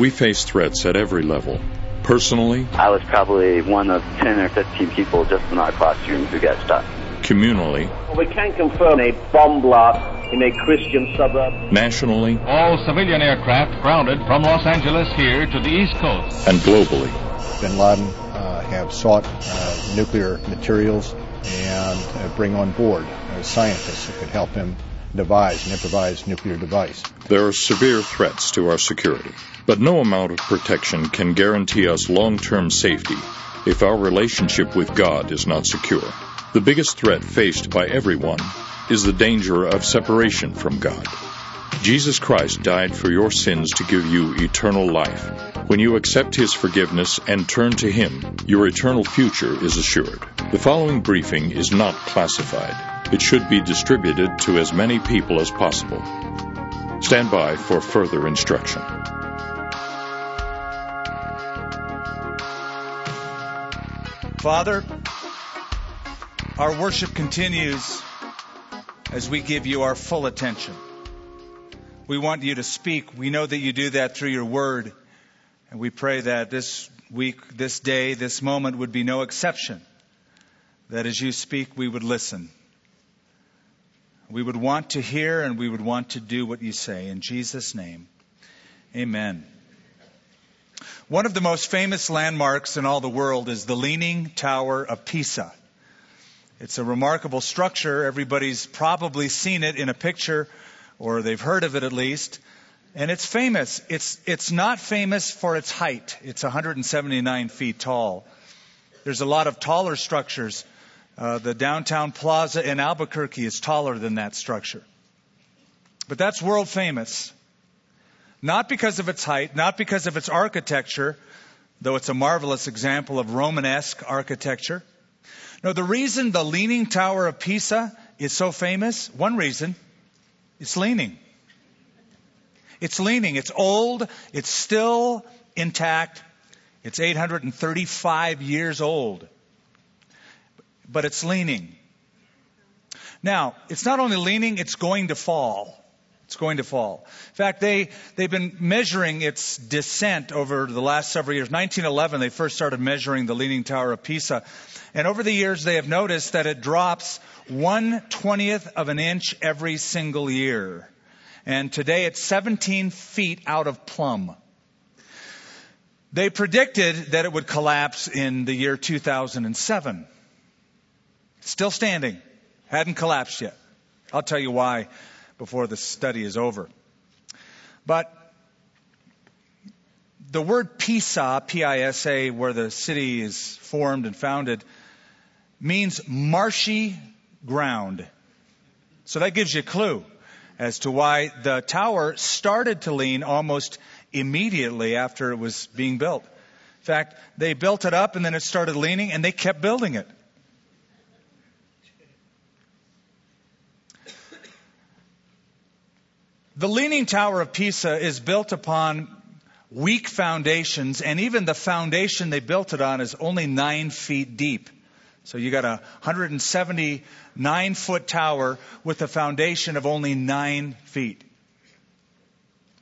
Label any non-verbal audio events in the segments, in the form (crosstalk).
We face threats at every level. Personally, I was probably one of 10 or 15 people just in our classroom who got stuck. communally, We can confirm a bomb blast in a Christian suburb. nationally, All civilian aircraft grounded from Los Angeles here to the East Coast. and globally. bin Laden uh, have sought uh, nuclear materials and uh, bring on board uh, scientists who could help him an improvised nuclear device. There are severe threats to our security, but no amount of protection can guarantee us long term safety if our relationship with God is not secure. The biggest threat faced by everyone is the danger of separation from God. Jesus Christ died for your sins to give you eternal life. When you accept His forgiveness and turn to Him, your eternal future is assured. The following briefing is not classified. It should be distributed to as many people as possible. Stand by for further instruction. Father, our worship continues as we give you our full attention. We want you to speak. We know that you do that through your word. And we pray that this week, this day, this moment would be no exception. That as you speak, we would listen. We would want to hear and we would want to do what you say. In Jesus' name, amen. One of the most famous landmarks in all the world is the Leaning Tower of Pisa. It's a remarkable structure. Everybody's probably seen it in a picture, or they've heard of it at least. And it's famous. It's, it's not famous for its height. It's 179 feet tall. There's a lot of taller structures. Uh, the downtown plaza in Albuquerque is taller than that structure. But that's world famous. Not because of its height, not because of its architecture, though it's a marvelous example of Romanesque architecture. No, the reason the Leaning Tower of Pisa is so famous, one reason, it's leaning. It's leaning. It's old. It's still intact. It's 835 years old. But it's leaning. Now, it's not only leaning, it's going to fall. It's going to fall. In fact, they, they've been measuring its descent over the last several years. 1911, they first started measuring the Leaning Tower of Pisa. And over the years, they have noticed that it drops one twentieth of an inch every single year. And today it's 17 feet out of plumb. They predicted that it would collapse in the year 2007. Still standing. Hadn't collapsed yet. I'll tell you why before the study is over. But the word Pisa, P-I-S-A, where the city is formed and founded, means marshy ground. So that gives you a clue as to why the tower started to lean almost immediately after it was being built. In fact, they built it up and then it started leaning and they kept building it. The Leaning Tower of Pisa is built upon weak foundations, and even the foundation they built it on is only nine feet deep. So you got a 179 foot tower with a foundation of only nine feet.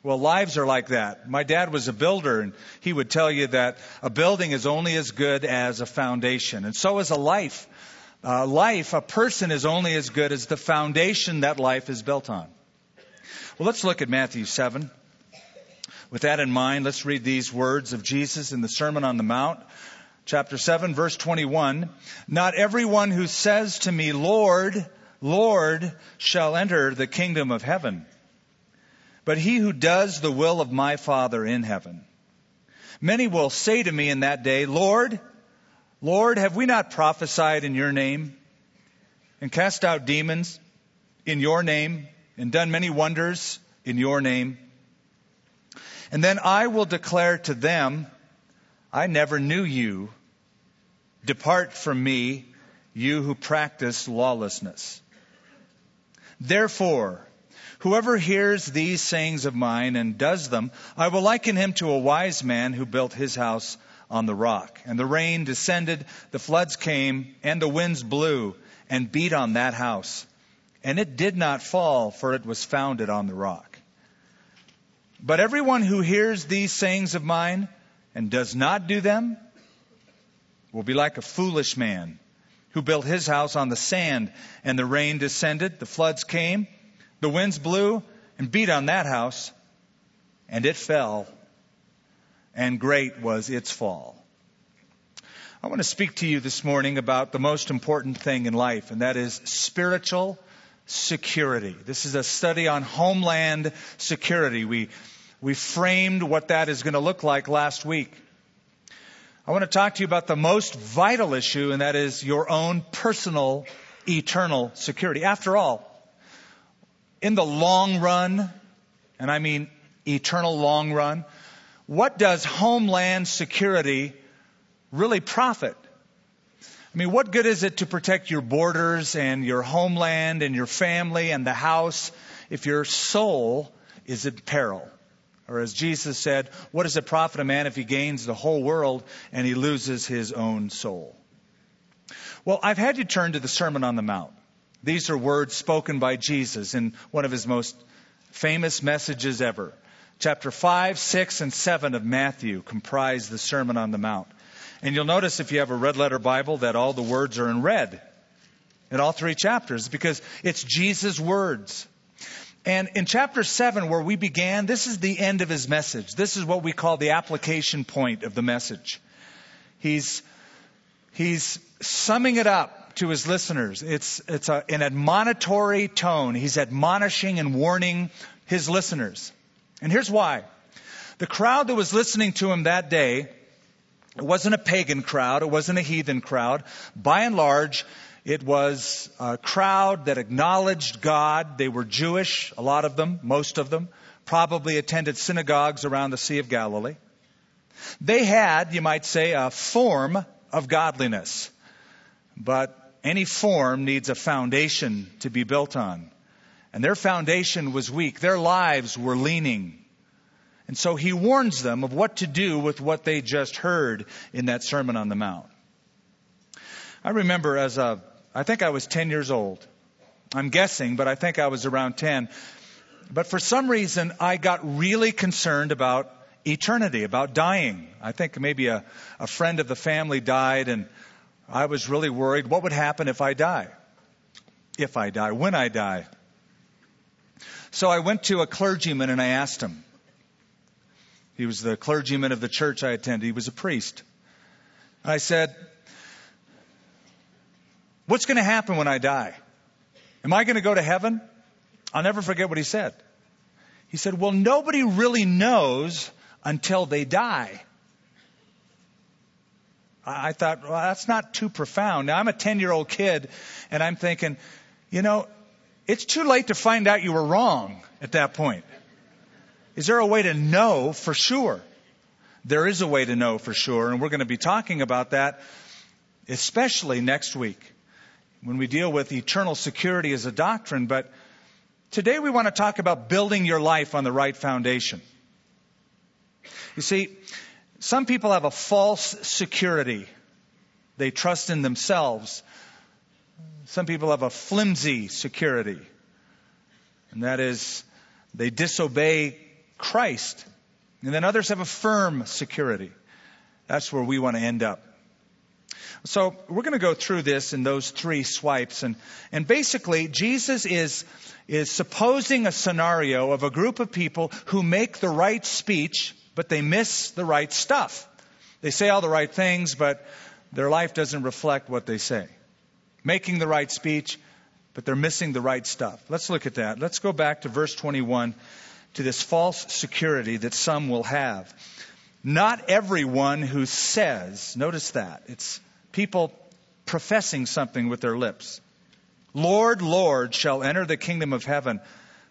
Well, lives are like that. My dad was a builder, and he would tell you that a building is only as good as a foundation, and so is a life. Uh, life, a person is only as good as the foundation that life is built on. Well, let's look at Matthew 7. With that in mind, let's read these words of Jesus in the Sermon on the Mount, chapter 7, verse 21. Not everyone who says to me, Lord, Lord, shall enter the kingdom of heaven, but he who does the will of my Father in heaven. Many will say to me in that day, Lord, Lord, have we not prophesied in your name and cast out demons in your name and done many wonders in your name? And then I will declare to them, I never knew you. Depart from me, you who practice lawlessness. Therefore, whoever hears these sayings of mine and does them, I will liken him to a wise man who built his house on the rock. And the rain descended, the floods came, and the winds blew and beat on that house. And it did not fall, for it was founded on the rock. But everyone who hears these sayings of mine and does not do them will be like a foolish man who built his house on the sand, and the rain descended, the floods came, the winds blew and beat on that house, and it fell, and great was its fall. I want to speak to you this morning about the most important thing in life, and that is spiritual security. This is a study on homeland security. We, we framed what that is going to look like last week. I want to talk to you about the most vital issue, and that is your own personal eternal security. After all, in the long run, and I mean eternal long run, what does homeland security really profit? I mean, what good is it to protect your borders and your homeland and your family and the house if your soul is in peril? Or as Jesus said, what does it profit a man if he gains the whole world and he loses his own soul? Well, I've had you turn to the Sermon on the Mount. These are words spoken by Jesus in one of his most famous messages ever. Chapter 5, 6, and 7 of Matthew comprise the Sermon on the Mount. And you'll notice if you have a red letter Bible that all the words are in red in all three chapters because it's Jesus' words. And in chapter 7, where we began, this is the end of his message. This is what we call the application point of the message. He's, he's summing it up to his listeners. It's, it's a, an admonitory tone. He's admonishing and warning his listeners. And here's why. The crowd that was listening to him that day, it wasn't a pagan crowd, it wasn't a heathen crowd. By and large, it was a crowd that acknowledged God. They were Jewish, a lot of them, most of them, probably attended synagogues around the Sea of Galilee. They had, you might say, a form of godliness. But any form needs a foundation to be built on. And their foundation was weak. Their lives were leaning. And so he warns them of what to do with what they just heard in that Sermon on the Mount. I remember as a I think I was 10 years old. I'm guessing, but I think I was around 10. But for some reason, I got really concerned about eternity, about dying. I think maybe a, a friend of the family died, and I was really worried what would happen if I die? If I die, when I die. So I went to a clergyman and I asked him. He was the clergyman of the church I attended, he was a priest. I said, What's going to happen when I die? Am I going to go to heaven? I'll never forget what he said. He said, Well, nobody really knows until they die. I thought, well, that's not too profound. Now, I'm a 10 year old kid, and I'm thinking, you know, it's too late to find out you were wrong at that point. Is there a way to know for sure? There is a way to know for sure, and we're going to be talking about that, especially next week when we deal with eternal security as a doctrine, but today we want to talk about building your life on the right foundation. You see, some people have a false security. They trust in themselves. Some people have a flimsy security. And that is, they disobey Christ. And then others have a firm security. That's where we want to end up. So we're going to go through this in those three swipes. And, and basically, Jesus is, is supposing a scenario of a group of people who make the right speech, but they miss the right stuff. They say all the right things, but their life doesn't reflect what they say. Making the right speech, but they're missing the right stuff. Let's look at that. Let's go back to verse 21 to this false security that some will have. Not everyone who says, notice that, it's people professing something with their lips. Lord, Lord shall enter the kingdom of heaven,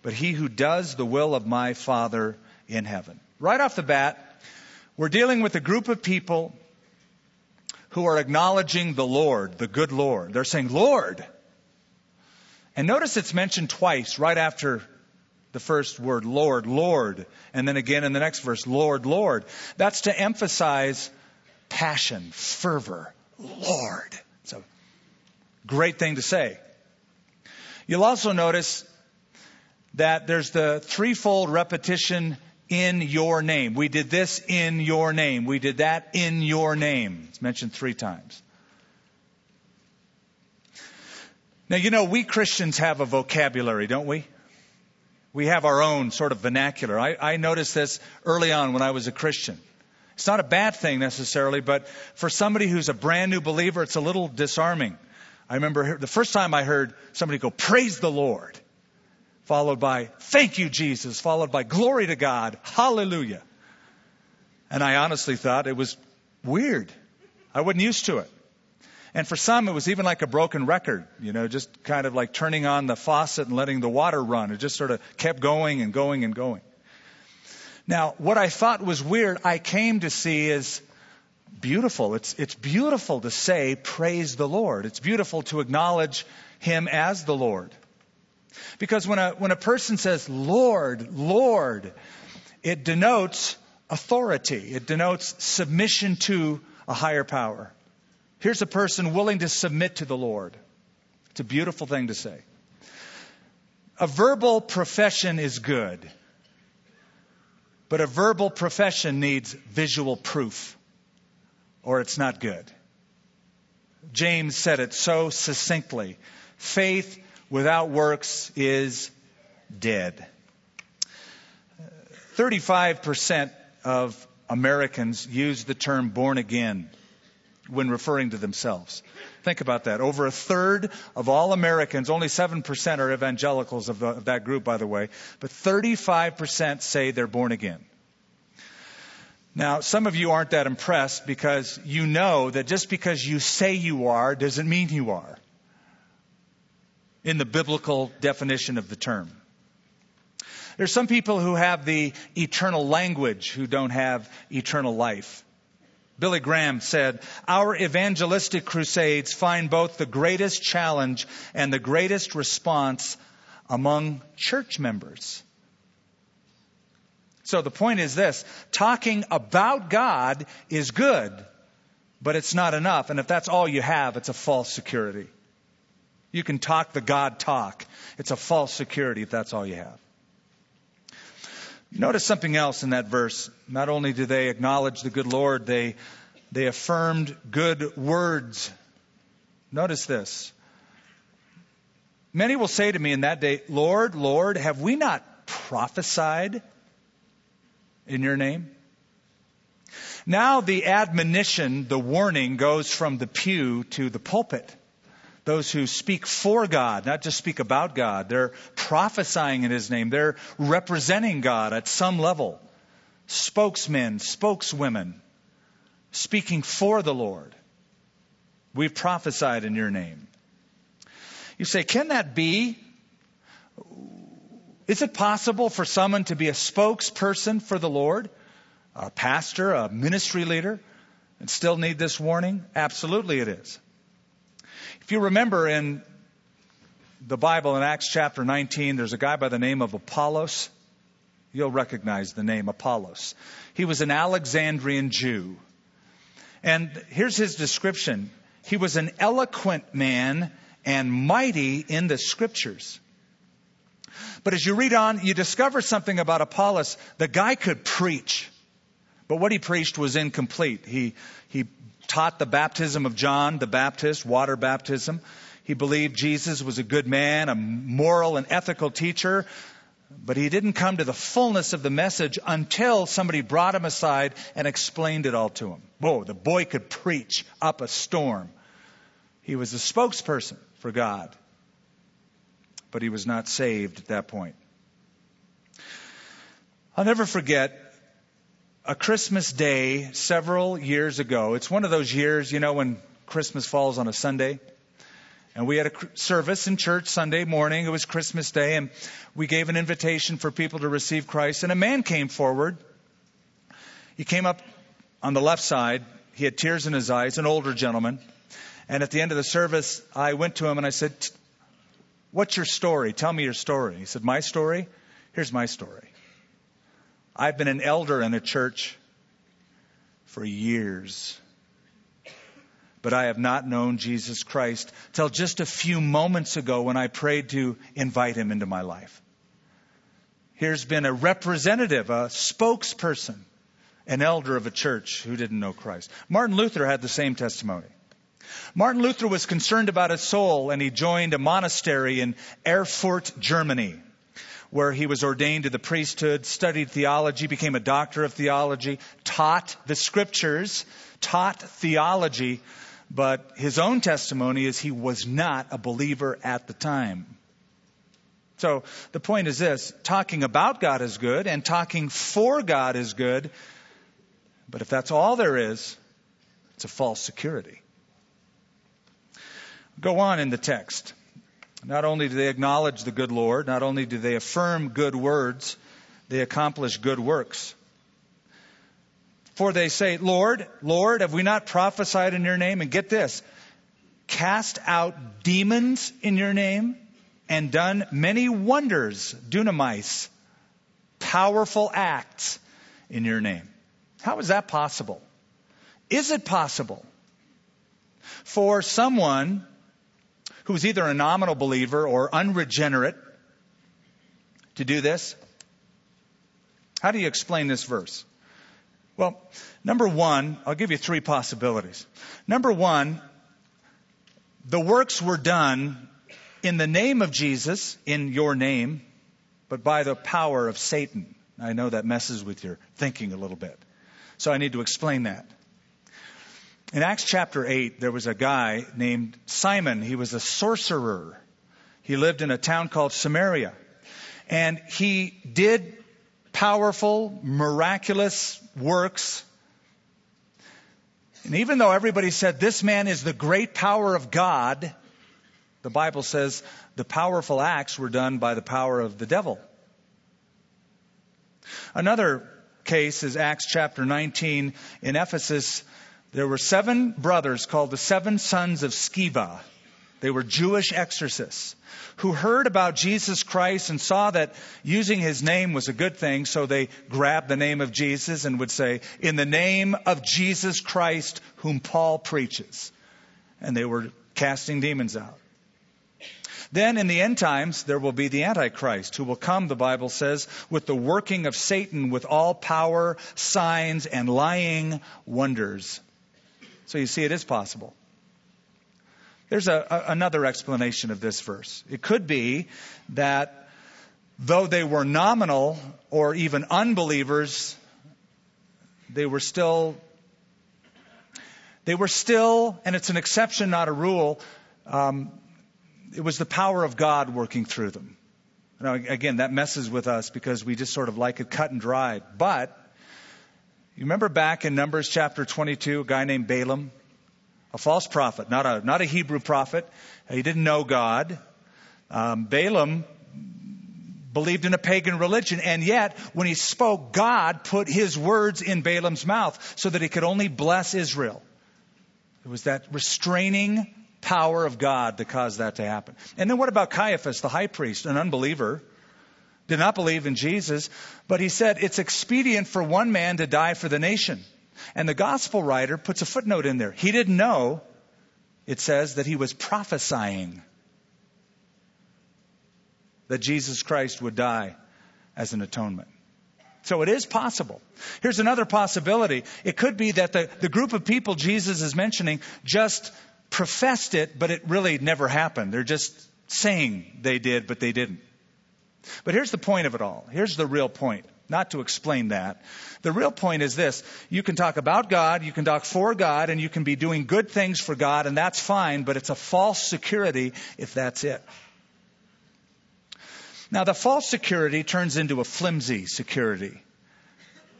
but he who does the will of my Father in heaven. Right off the bat, we're dealing with a group of people who are acknowledging the Lord, the good Lord. They're saying, Lord. And notice it's mentioned twice right after the first word, Lord, Lord. And then again in the next verse, Lord, Lord. That's to emphasize passion, fervor, Lord. It's a great thing to say. You'll also notice that there's the threefold repetition in your name. We did this in your name. We did that in your name. It's mentioned three times. Now, you know, we Christians have a vocabulary, don't we? We have our own sort of vernacular. I, I noticed this early on when I was a Christian. It's not a bad thing necessarily, but for somebody who's a brand new believer, it's a little disarming. I remember the first time I heard somebody go, Praise the Lord, followed by, Thank you, Jesus, followed by, Glory to God, Hallelujah. And I honestly thought it was weird. I wasn't used to it. And for some, it was even like a broken record, you know, just kind of like turning on the faucet and letting the water run. It just sort of kept going and going and going. Now, what I thought was weird, I came to see is beautiful. It's, it's beautiful to say, praise the Lord. It's beautiful to acknowledge Him as the Lord. Because when a, when a person says, Lord, Lord, it denotes authority. It denotes submission to a higher power. Here's a person willing to submit to the Lord. It's a beautiful thing to say. A verbal profession is good, but a verbal profession needs visual proof, or it's not good. James said it so succinctly faith without works is dead. 35% of Americans use the term born again when referring to themselves. Think about that. Over a third of all Americans, only 7% are evangelicals of, the, of that group, by the way, but 35% say they're born again. Now, some of you aren't that impressed because you know that just because you say you are doesn't mean you are in the biblical definition of the term. There's some people who have the eternal language who don't have eternal life. Billy Graham said, Our evangelistic crusades find both the greatest challenge and the greatest response among church members. So the point is this talking about God is good, but it's not enough. And if that's all you have, it's a false security. You can talk the God talk. It's a false security if that's all you have. Notice something else in that verse. Not only do they acknowledge the good Lord, they, they affirmed good words. Notice this. Many will say to me in that day, Lord, Lord, have we not prophesied in your name? Now the admonition, the warning goes from the pew to the pulpit those who speak for God, not just speak about God. They're prophesying in His name. They're representing God at some level. Spokesmen, spokeswomen, speaking for the Lord. We've prophesied in your name. You say, can that be? Is it possible for someone to be a spokesperson for the Lord? A pastor, a ministry leader, and still need this warning? Absolutely it is. If you remember in the Bible in Acts chapter 19, there's a guy by the name of Apollos. You'll recognize the name Apollos. He was an Alexandrian Jew. And here's his description. He was an eloquent man and mighty in the scriptures. But as you read on, you discover something about Apollos. The guy could preach, but what he preached was incomplete. He, he taught the baptism of John the Baptist, water baptism. He believed Jesus was a good man, a moral and ethical teacher, but he didn't come to the fullness of the message until somebody brought him aside and explained it all to him. Whoa, the boy could preach up a storm. He was a spokesperson for God, but he was not saved at that point. I'll never forget a Christmas day several years ago. It's one of those years, you know, when Christmas falls on a Sunday. And we had a service in church Sunday morning. It was Christmas Day, and we gave an invitation for people to receive Christ. And a man came forward. He came up on the left side. He had tears in his eyes, an older gentleman. And at the end of the service, I went to him and I said, What's your story? Tell me your story. He said, My story? Here's my story. I've been an elder in a church for years, but I have not known Jesus Christ till just a few moments ago when I prayed to invite him into my life. Here's been a representative, a spokesperson, an elder of a church who didn't know Christ. Martin Luther had the same testimony. Martin Luther was concerned about his soul and he joined a monastery in Erfurt, Germany, where he was ordained to the priesthood, studied theology, became a doctor of theology, taught the scriptures, taught theology, but his own testimony is he was not a believer at the time. So the point is this talking about God is good and talking for God is good, but if that's all there is, it's a false security. Go on in the text. Not only do they acknowledge the good Lord, not only do they affirm good words, they accomplish good works. For they say, Lord, Lord, have we not prophesied in your name? And get this, cast out demons in your name and done many wonders, dunamis, powerful acts in your name. How is that possible? Is it possible for someone who's either a nominal believer or unregenerate to do this? How do you explain this verse? Well, number one, I'll give you three possibilities. Number one, the works were done in the name of Jesus, in your name, but by the power of Satan. I know that messes with your thinking a little bit. So I need to explain that. In Acts chapter 8, there was a guy named Simon. He was a sorcerer. He lived in a town called Samaria. And he did powerful, miraculous works. And even though everybody said this man is the great power of God, the Bible says the powerful acts were done by the power of the devil. Another case is Acts chapter 19 in Ephesus. There were seven brothers called the seven sons of Sceva. They were Jewish exorcists who heard about Jesus Christ and saw that using his name was a good thing, so they grabbed the name of Jesus and would say, In the name of Jesus Christ, whom Paul preaches. And they were casting demons out. Then in the end times, there will be the Antichrist who will come, the Bible says, with the working of Satan with all power, signs, and lying wonders. So you see, it is possible. There's a, a, another explanation of this verse. It could be that though they were nominal or even unbelievers, they were still, they were still, and it's an exception, not a rule, um, it was the power of God working through them. Now, again, that messes with us because we just sort of like it cut and dried. But, you remember back in Numbers chapter 22, a guy named Balaam? a false prophet, not a, not a Hebrew prophet. He didn't know God. Um, Balaam believed in a pagan religion, and yet when he spoke, God put his words in Balaam's mouth so that he could only bless Israel. It was that restraining power of God that caused that to happen. And then what about Caiaphas, the high priest, an unbeliever? Did not believe in Jesus, but he said it's expedient for one man to die for the nation. And the gospel writer puts a footnote in there. He didn't know, it says, that he was prophesying that Jesus Christ would die as an atonement. So it is possible. Here's another possibility. It could be that the, the group of people Jesus is mentioning just professed it, but it really never happened. They're just saying they did, but they didn't. But here's the point of it all. Here's the real point not to explain that. The real point is this. You can talk about God, you can talk for God, and you can be doing good things for God, and that's fine, but it's a false security if that's it. Now, the false security turns into a flimsy security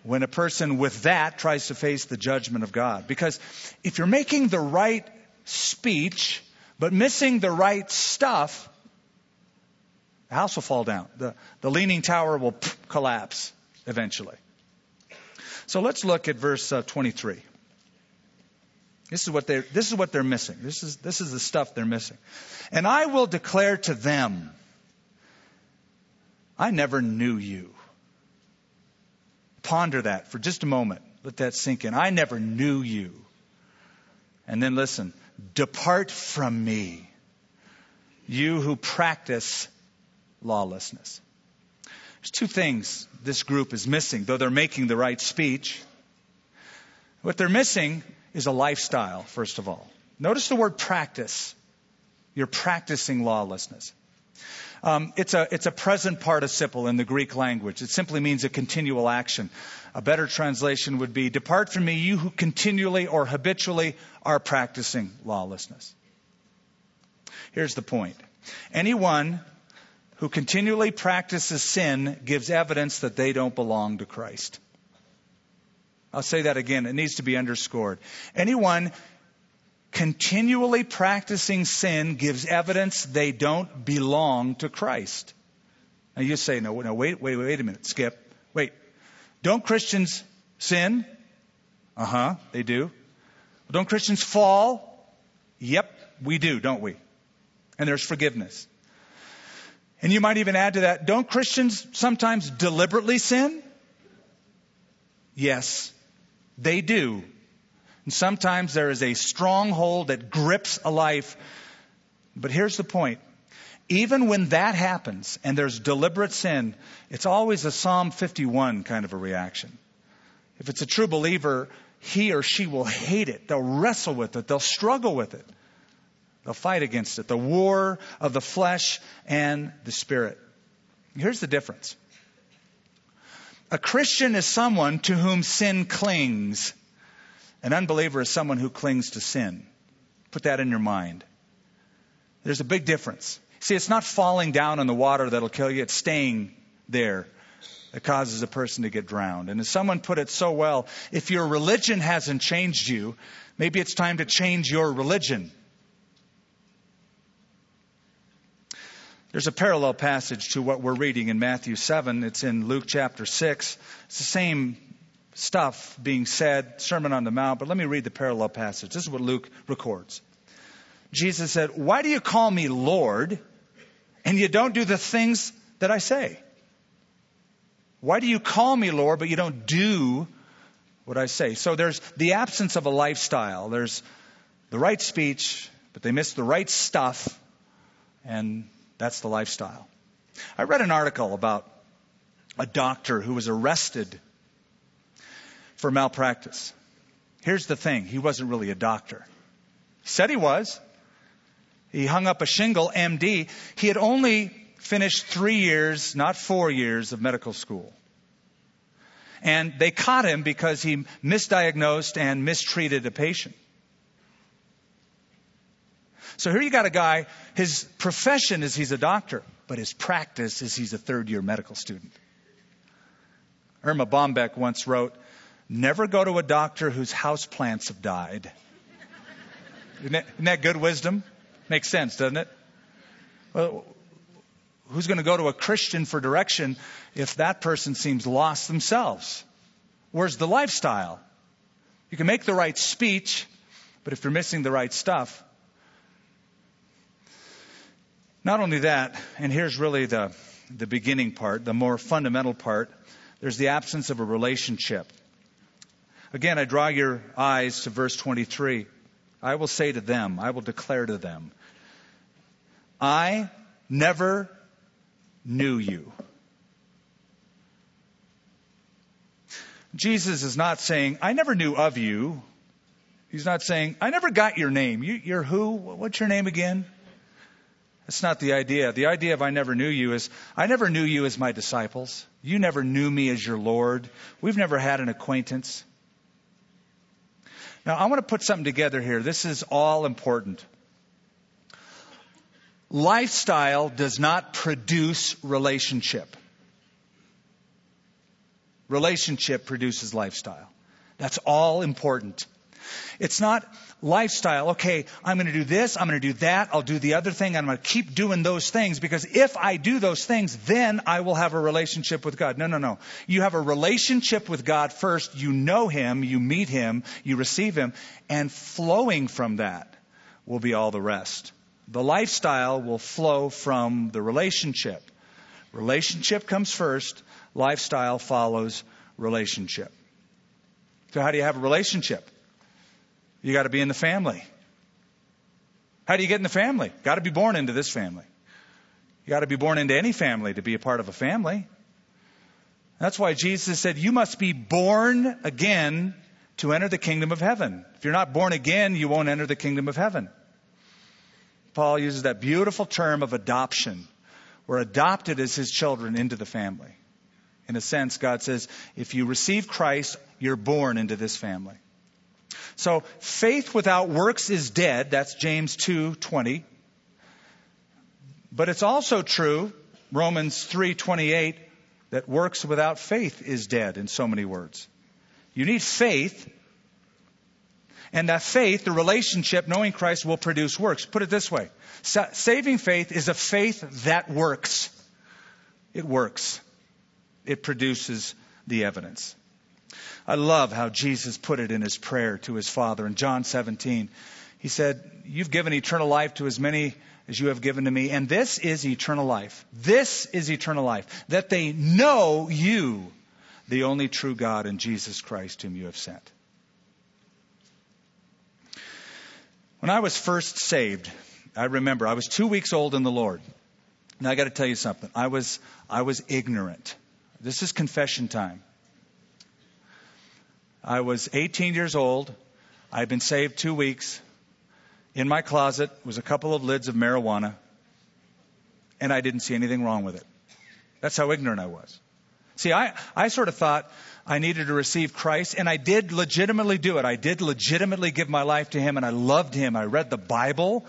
when a person with that tries to face the judgment of God. Because if you're making the right speech, but missing the right stuff, the house will fall down. The, the leaning tower will collapse eventually. So let's look at verse uh, 23. This is what they're, this is what they're missing. This is, this is the stuff they're missing. And I will declare to them, I never knew you. Ponder that for just a moment. Let that sink in. I never knew you. And then listen, depart from me, you who practice lawlessness. There's two things this group is missing, though they're making the right speech. What they're missing is a lifestyle, first of all. Notice the word practice. You're practicing lawlessness. Um, it's, a, it's a present participle in the Greek language. It simply means a continual action. A better translation would be Depart from me, you who continually or habitually are practicing lawlessness. Here's the point anyone who continually practices sin gives evidence that they don't belong to Christ. I'll say that again. It needs to be underscored. Anyone continually practicing sin gives evidence they don't belong to Christ. Now you say, no, no, wait, wait, wait a minute, Skip. Wait. Don't Christians sin? Uh huh, they do. Don't Christians fall? Yep, we do, don't we? And there's forgiveness. And you might even add to that, don't Christians sometimes deliberately sin? Yes, they do. And sometimes there is a stronghold that grips a life. But here's the point. Even when that happens and there's deliberate sin, it's always a Psalm 51 kind of a reaction. If it's a true believer, he or she will hate it. They'll wrestle with it. They'll struggle with it. They'll fight against it. The war of the flesh and the spirit. Here's the difference. A Christian is someone to whom sin clings. An unbeliever is someone who clings to sin. Put that in your mind. There's a big difference. See, it's not falling down in the water that'll kill you, it's staying there that causes a person to get drowned. And as someone put it so well, if your religion hasn't changed you, maybe it's time to change your religion. There's a parallel passage to what we're reading in Matthew 7. It's in Luke chapter 6. It's the same stuff being said, Sermon on the Mount, but let me read the parallel passage. This is what Luke records. Jesus said, Why do you call me Lord and you don't do the things that I say? Why do you call me Lord, but you don't do what I say? So there's the absence of a lifestyle. There's the right speech, but they miss the right stuff, and that's the lifestyle. I read an article about a doctor who was arrested for malpractice. Here's the thing he wasn't really a doctor. He said he was. He hung up a shingle, MD. He had only finished three years, not four years, of medical school. And they caught him because he misdiagnosed and mistreated a patient. So here you got a guy, his profession is he's a doctor, but his practice is he's a third year medical student. Erma Bombeck once wrote, Never go to a doctor whose houseplants have died. Isn't that, isn't that good wisdom? Makes sense, doesn't it? Well, who's going to go to a Christian for direction if that person seems lost themselves? Where's the lifestyle? You can make the right speech, but if you're missing the right stuff, not only that, and here's really the, the beginning part, the more fundamental part, there's the absence of a relationship. Again, I draw your eyes to verse 23. I will say to them, I will declare to them, I never knew you. Jesus is not saying, I never knew of you. He's not saying, I never got your name. You, you're who? What's your name again? That's not the idea. The idea of I never knew you is I never knew you as my disciples. You never knew me as your Lord. We've never had an acquaintance. Now, I want to put something together here. This is all important. Lifestyle does not produce relationship. Relationship produces lifestyle. That's all important. It's not lifestyle. Okay, I'm going to do this, I'm going to do that, I'll do the other thing, I'm going to keep doing those things because if I do those things, then I will have a relationship with God. No, no, no. You have a relationship with God first. You know Him, you meet Him, you receive Him, and flowing from that will be all the rest. The lifestyle will flow from the relationship. Relationship comes first, lifestyle follows relationship. So, how do you have a relationship? You got to be in the family. How do you get in the family? Got to be born into this family. You got to be born into any family to be a part of a family. That's why Jesus said, You must be born again to enter the kingdom of heaven. If you're not born again, you won't enter the kingdom of heaven. Paul uses that beautiful term of adoption. We're adopted as his children into the family. In a sense, God says, if you receive Christ, you're born into this family. So faith without works is dead. That's James 2:20. But it's also true, Romans 3:28, that works without faith is dead in so many words. You need faith. And that faith, the relationship, knowing Christ, will produce works. Put it this way Sa- saving faith is a faith that works. It works, it produces the evidence. I love how Jesus put it in his prayer to his Father in John 17. He said, You've given eternal life to as many as you have given to me, and this is eternal life. This is eternal life, that they know you, the only true God, and Jesus Christ, whom you have sent. When I was first saved, I remember I was two weeks old in the Lord. Now I got to tell you something. I was I was ignorant. This is confession time. I was 18 years old. I had been saved two weeks. In my closet was a couple of lids of marijuana, and I didn't see anything wrong with it. That's how ignorant I was. See, I, I sort of thought I needed to receive Christ, and I did legitimately do it. I did legitimately give my life to Him, and I loved Him. I read the Bible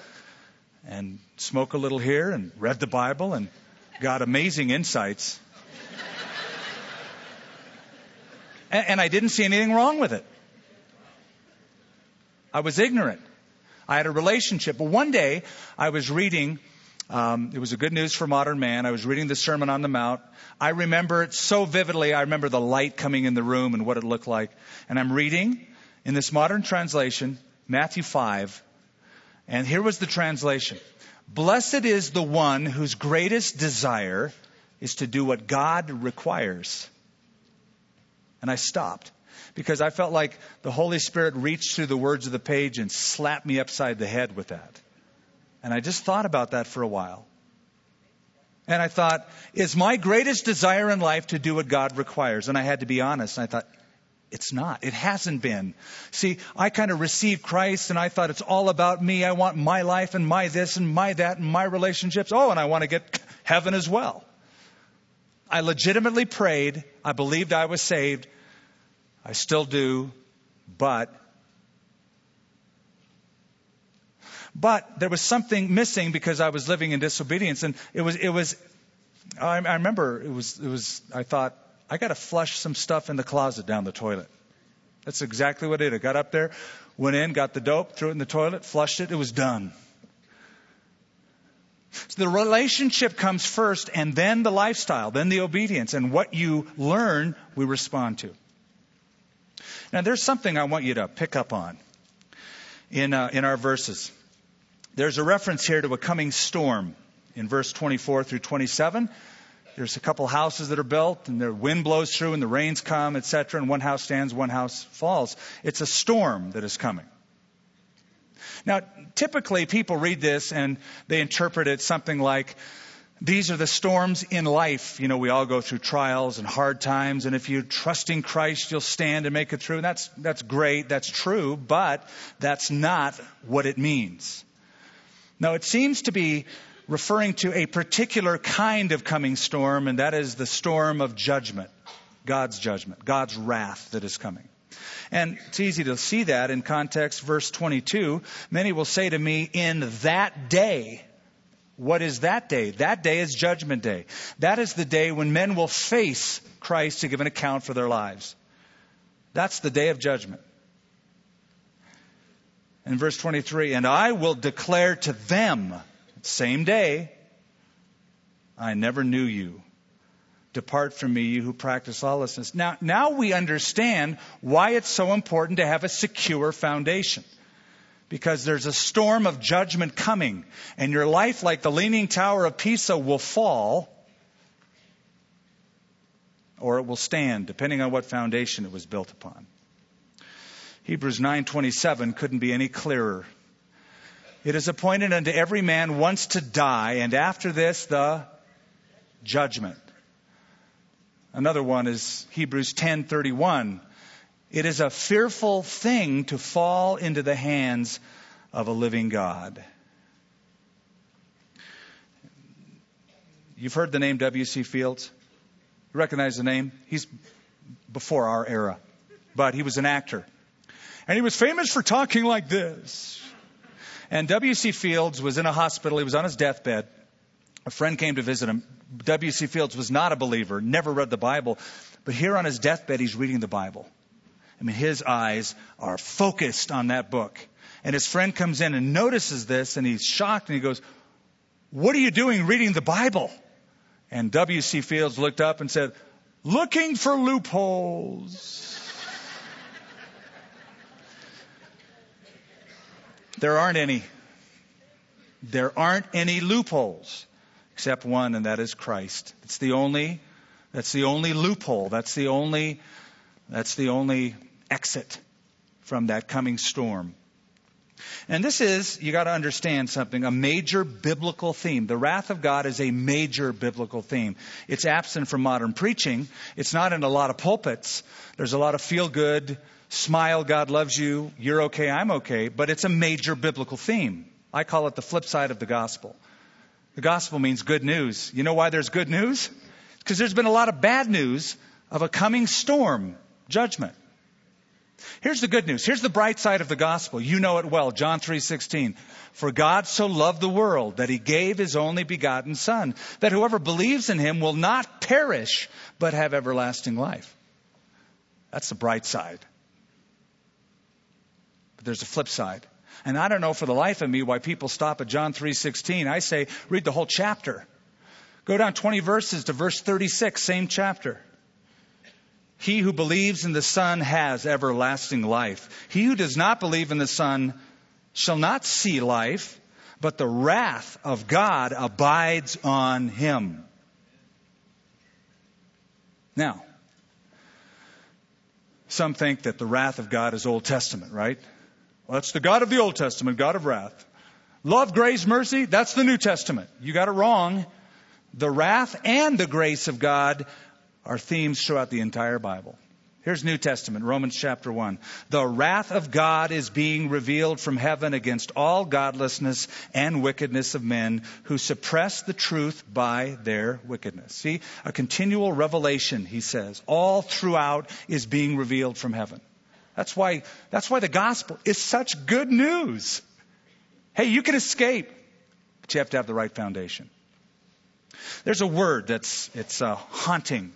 and smoke a little here and read the Bible and got amazing insights. And, I didn't see anything wrong with it. I was ignorant. I had a relationship. But one day, I was reading, um, it was a good news for modern man. I was reading the Sermon on the Mount. I remember it so vividly. I remember the light coming in the room and what it looked like. And I'm reading in this modern translation, Matthew 5. And here was the translation. Blessed is the one whose greatest desire is to do what God requires. And I stopped because I felt like the Holy Spirit reached through the words of the page and slapped me upside the head with that. And I just thought about that for a while. And I thought, is my greatest desire in life to do what God requires? And I had to be honest. And I thought, it's not. It hasn't been. See, I kind of received Christ and I thought it's all about me. I want my life and my this and my that and my relationships. Oh, and I want to get heaven as well. I legitimately prayed. I believed I was saved. I still do, but but there was something missing because I was living in disobedience, and it was it was. I, I remember it was it was. I thought I got to flush some stuff in the closet down the toilet. That's exactly what I did. I got up there, went in, got the dope, threw it in the toilet, flushed it. It was done. So the relationship comes first, and then the lifestyle, then the obedience, and what you learn, we respond to. Now, there's something I want you to pick up on in, uh, in our verses. There's a reference here to a coming storm in verse 24 through 27. There's a couple houses that are built, and the wind blows through, and the rains come, etc. And one house stands, one house falls. It's a storm that is coming. Now, typically people read this and they interpret it something like, these are the storms in life. You know, we all go through trials and hard times, and if you trust in Christ, you'll stand and make it through. And that's, that's great, that's true, but that's not what it means. Now, it seems to be referring to a particular kind of coming storm, and that is the storm of judgment. God's judgment, God's wrath that is coming. And it's easy to see that in context, verse 22. Many will say to me, in that day, what is that day? That day is Judgment Day. That is the day when men will face Christ to give an account for their lives. That's the day of judgment. In verse 23, and I will declare to them, same day, I never knew you. Depart from me, you who practice lawlessness. Now, now we understand why it's so important to have a secure foundation because there's a storm of judgment coming, and your life, like the Leaning Tower of Pisa, will fall or it will stand, depending on what foundation it was built upon. Hebrews 9:27 couldn't be any clearer. It is appointed unto every man once to die, and after this the judgment. Another one is Hebrews 10:31. It is a fearful thing to fall into the hands of a living God. You've heard the name W.C. Fields? You recognize the name? He's before our era, but he was an actor. And he was famous for talking like this. And W.C. Fields was in a hospital. He was on his deathbed. A friend came to visit him. W.C. Fields was not a believer, never read the Bible. But here on his deathbed, he's reading the Bible. I mean, his eyes are focused on that book. And his friend comes in and notices this, and he's shocked, and he goes, What are you doing reading the Bible? And W.C. Fields looked up and said, Looking for loopholes. (laughs) there aren't any. There aren't any loopholes except one, and that is Christ. It's the only, that's the only loophole. That's the only, that's the only exit from that coming storm. And this is, you got to understand something, a major biblical theme. The wrath of God is a major biblical theme. It's absent from modern preaching. It's not in a lot of pulpits. There's a lot of feel good, smile, God loves you, you're okay, I'm okay, but it's a major biblical theme. I call it the flip side of the gospel. The gospel means good news. You know why there's good news? Because there's been a lot of bad news of a coming storm, judgment. Here's the good news. Here's the bright side of the gospel. You know it well. John 3:16. For God so loved the world that he gave his only begotten son, that whoever believes in him will not perish, but have everlasting life. That's the bright side. But there's a flip side. And I don't know for the life of me why people stop at John 3:16. I say read the whole chapter. Go down 20 verses to verse 36, same chapter. He who believes in the Son has everlasting life. He who does not believe in the Son shall not see life, but the wrath of God abides on him. Now, some think that the wrath of God is Old Testament, right? Well, that's the God of the Old Testament, God of wrath. Love, grace, mercy, that's the New Testament. You got it wrong. The wrath and the grace of God are themes throughout the entire Bible. Here's New Testament, Romans chapter 1. The wrath of God is being revealed from heaven against all godlessness and wickedness of men who suppress the truth by their wickedness. See, a continual revelation, he says, all throughout is being revealed from heaven. That's why, that's why the gospel is such good news. Hey, you can escape, but you have to have the right foundation. There's a word that's, it's uh, haunting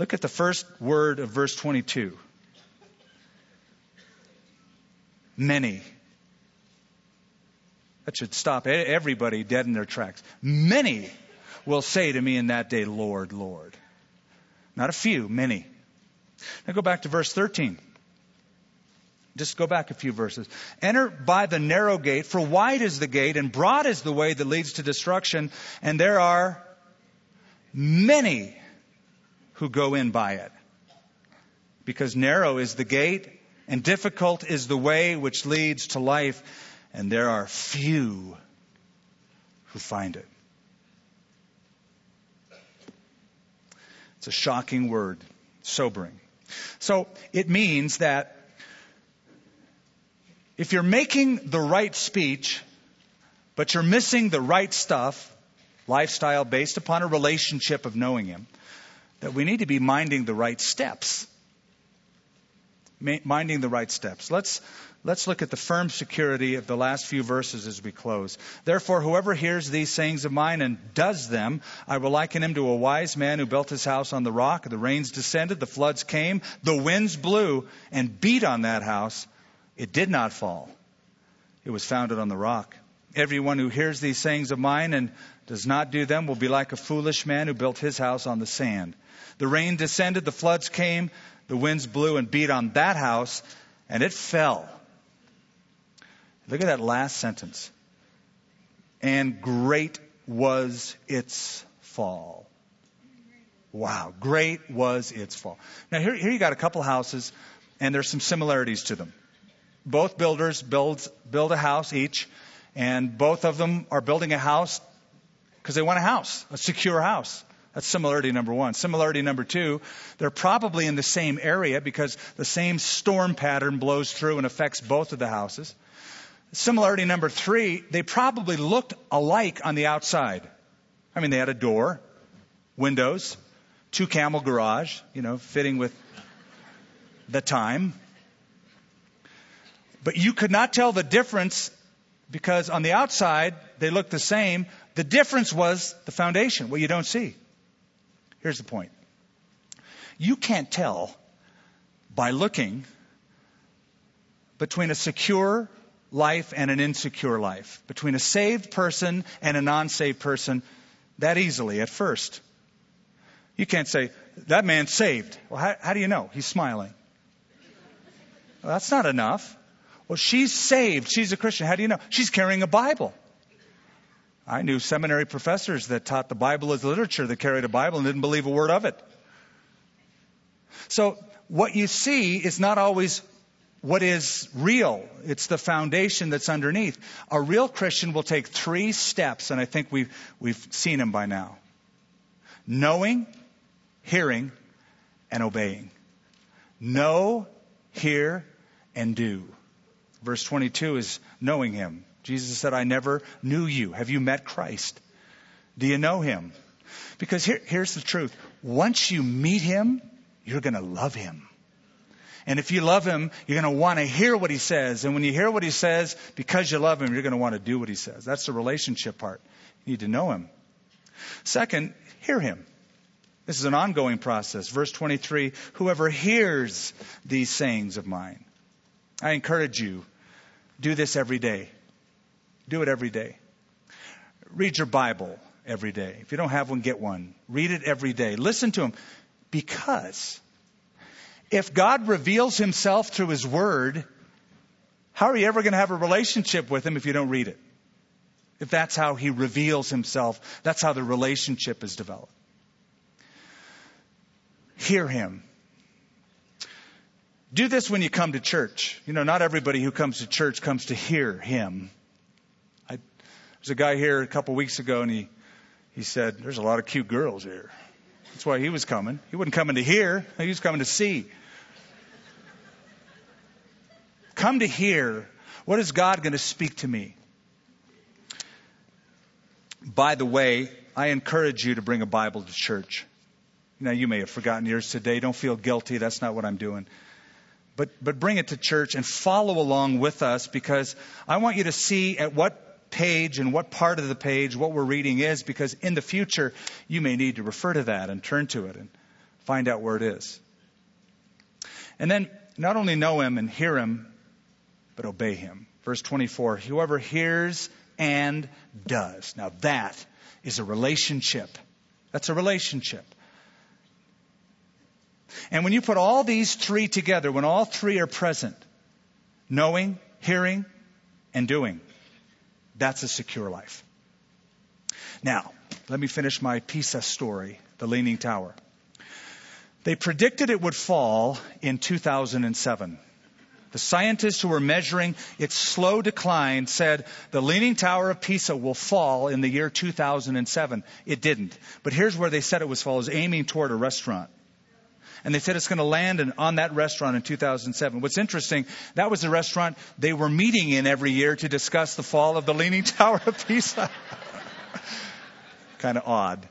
Look at the first word of verse 22. Many. That should stop everybody dead in their tracks. Many will say to me in that day, Lord, Lord. Not a few, many. Now go back to verse 13. Just go back a few verses. Enter by the narrow gate, for wide is the gate and broad is the way that leads to destruction, and there are many who go in by it. Because narrow is the gate and difficult is the way which leads to life, and there are few who find it. It's a shocking word, sobering. So it means that if you're making the right speech, but you're missing the right stuff, lifestyle based upon a relationship of knowing Him, that we need to be minding the right steps. Minding the right steps. Let's, let's look at the firm security of the last few verses as we close. Therefore, whoever hears these sayings of mine and does them, I will liken him to a wise man who built his house on the rock. The rains descended, the floods came, the winds blew and beat on that house. It did not fall. It was founded on the rock. Everyone who hears these sayings of mine and does not do them will be like a foolish man who built his house on the sand. The rain descended, the floods came, the winds blew and beat on that house, and it fell. Look at that last sentence. And great was its fall. Wow, great was its fall. Now here, here you got a couple houses, and there's some similarities to them. Both builders build, build a house each, and both of them are building a house because they want a house, a secure house That's similarity number one. Similarity number two, they're probably in the same area because the same storm pattern blows through and affects both of the houses. Similarity number three, they probably looked alike on the outside. I mean, they had a door, windows, two camel garage, you know, fitting with the time. But you could not tell the difference because on the outside they looked the same. The difference was the foundation, what you don't see. Here's the point. You can't tell by looking between a secure life and an insecure life, between a saved person and a non-saved person that easily at first. You can't say, that man's saved. Well, how, how do you know? He's smiling. Well, that's not enough. Well, she's saved. She's a Christian. How do you know? She's carrying a Bible. I knew seminary professors that taught the Bible as literature that carried a Bible and didn't believe a word of it. So what you see is not always what is real. It's the foundation that's underneath. A real Christian will take three steps, and I think we've, we've seen them by now. Knowing, hearing, and obeying. Know, hear, and do. Verse 22 is knowing him. Jesus said, I never knew you. Have you met Christ? Do you know him? Because here, here's the truth. Once you meet him, you're going to love him. And if you love him, you're going to want to hear what he says. And when you hear what he says, because you love him, you're going to want to do what he says. That's the relationship part. You need to know him. Second, hear him. This is an ongoing process. Verse 23 Whoever hears these sayings of mine, I encourage you, do this every day. Do it every day. Read your Bible every day. If you don't have one, get one. Read it every day. Listen to him. Because if God reveals himself through his word, how are you ever going to have a relationship with him if you don't read it? If that's how he reveals himself, that's how the relationship is developed. Hear him. Do this when you come to church. You know, not everybody who comes to church comes to hear him. I, there's a guy here a couple weeks ago, and he he said, "There's a lot of cute girls here." That's why he was coming. He wasn't coming to hear; he was coming to see. Come to hear. What is God going to speak to me? By the way, I encourage you to bring a Bible to church. Now, you may have forgotten yours today. Don't feel guilty. That's not what I'm doing. But, but bring it to church and follow along with us because I want you to see at what page and what part of the page what we're reading is because in the future you may need to refer to that and turn to it and find out where it is. And then not only know him and hear him, but obey him. Verse 24 Whoever hears and does. Now that is a relationship. That's a relationship. And when you put all these three together, when all three are present, knowing, hearing, and doing, that's a secure life. Now, let me finish my Pisa story, the Leaning Tower. They predicted it would fall in 2007. The scientists who were measuring its slow decline said the Leaning Tower of Pisa will fall in the year 2007. It didn't. But here's where they said it was fall, it was aiming toward a restaurant. And they said it's going to land in, on that restaurant in 2007. What's interesting, that was the restaurant they were meeting in every year to discuss the fall of the Leaning (laughs) Tower of Pisa. kind of odd.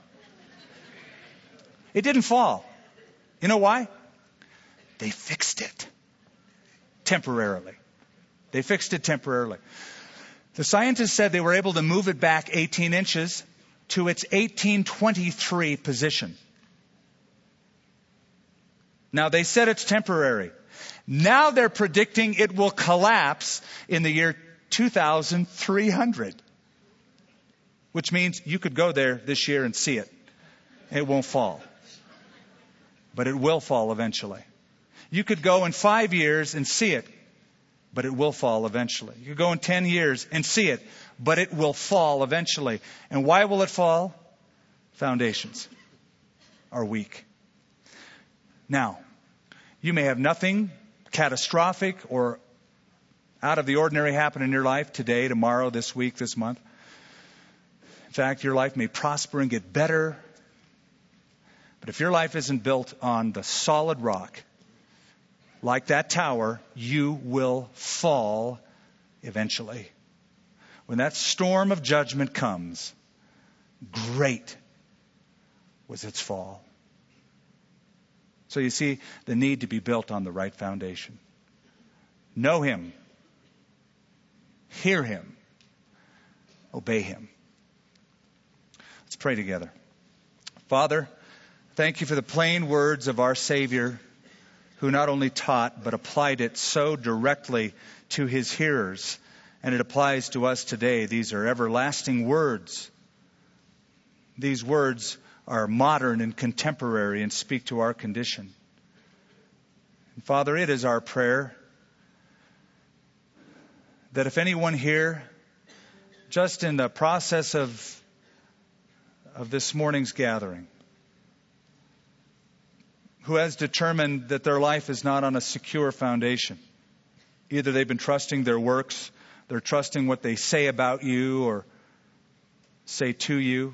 It didn't fall. You know why? They fixed it temporarily. They fixed it temporarily. The scientists said they were able to move it back 18 inches to its 1823 position. Now they said it's temporary. Now they're predicting it will collapse in the year 2300. Which means you could go there this year and see it. It won't fall. But it will fall eventually. You could go in five years and see it, but it will fall eventually. You could go in ten years and see it, but it will fall eventually. And why will it fall? Foundations are weak. Now, you may have nothing catastrophic or out of the ordinary happen in your life today, tomorrow, this week, this month. In fact, your life may prosper and get better But if your life isn't built on the solid rock, like that tower, you will fall eventually. When that storm of judgment comes, great was its fall. So you see the need to be built on the right foundation. Know Him, hear Him, obey Him. Let's pray together. Father, thank you for the plain words of our Savior who not only taught but applied it so directly to his hearers. And it applies to us today. These are everlasting words. These words are modern and contemporary and speak to our condition. And Father, it is our prayer that if anyone here, just in the process of, of this morning's gathering, who has determined that their life is not on a secure foundation. Either they've been trusting their works, they're trusting what they say about you or say to you,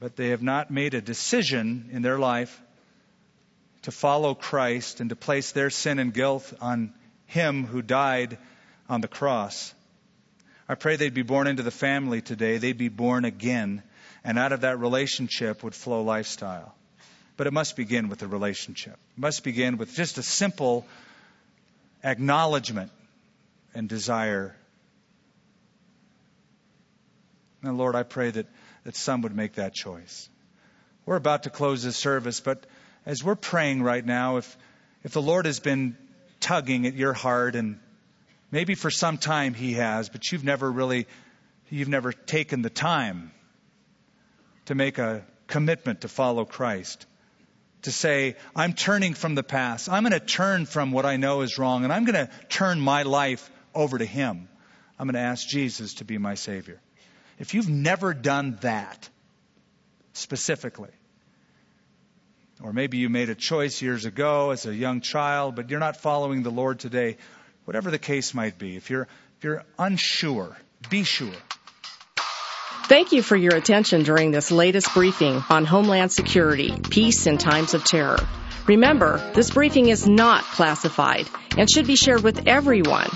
but they have not made a decision in their life to follow Christ and to place their sin and guilt on Him who died on the cross. I pray they'd be born into the family today, they'd be born again, and out of that relationship would flow lifestyle. But it must begin with a relationship. It must begin with just a simple acknowledgement and desire. And Lord, I pray that, that some would make that choice. We're about to close this service, but as we're praying right now, if, if the Lord has been tugging at your heart and maybe for some time he has, but you've never really, you've never taken the time to make a commitment to follow Christ to say, I'm turning from the past. I'm going to turn from what I know is wrong, and I'm going to turn my life over to Him. I'm going to ask Jesus to be my Savior. If you've never done that specifically, or maybe you made a choice years ago as a young child, but you're not following the Lord today, whatever the case might be, if you're, if you're unsure, be sure Thank you for your attention during this latest briefing on Homeland Security, Peace in Times of Terror. Remember, this briefing is not classified and should be shared with everyone.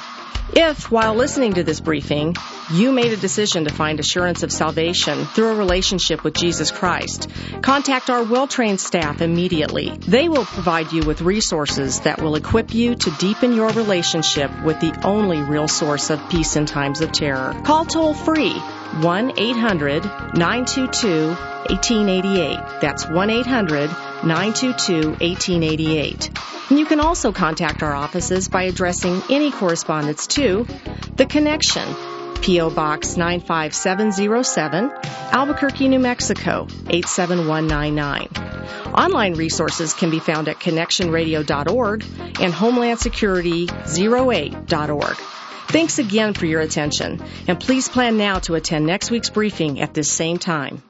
If, while listening to this briefing, you made a decision to find assurance of salvation through a relationship with Jesus Christ, contact our well-trained staff immediately. They will provide you with resources that will equip you to deepen your relationship with the only real source of peace in times of terror. Call toll free 1 800 922 1888. That's 1 800 922 1888. And you can also contact our offices by addressing any correspondence to The Connection, P.O. Box 95707, Albuquerque, New Mexico 87199. Online resources can be found at connectionradio.org and homelandsecurity08.org. Thanks again for your attention, and please plan now to attend next week's briefing at this same time.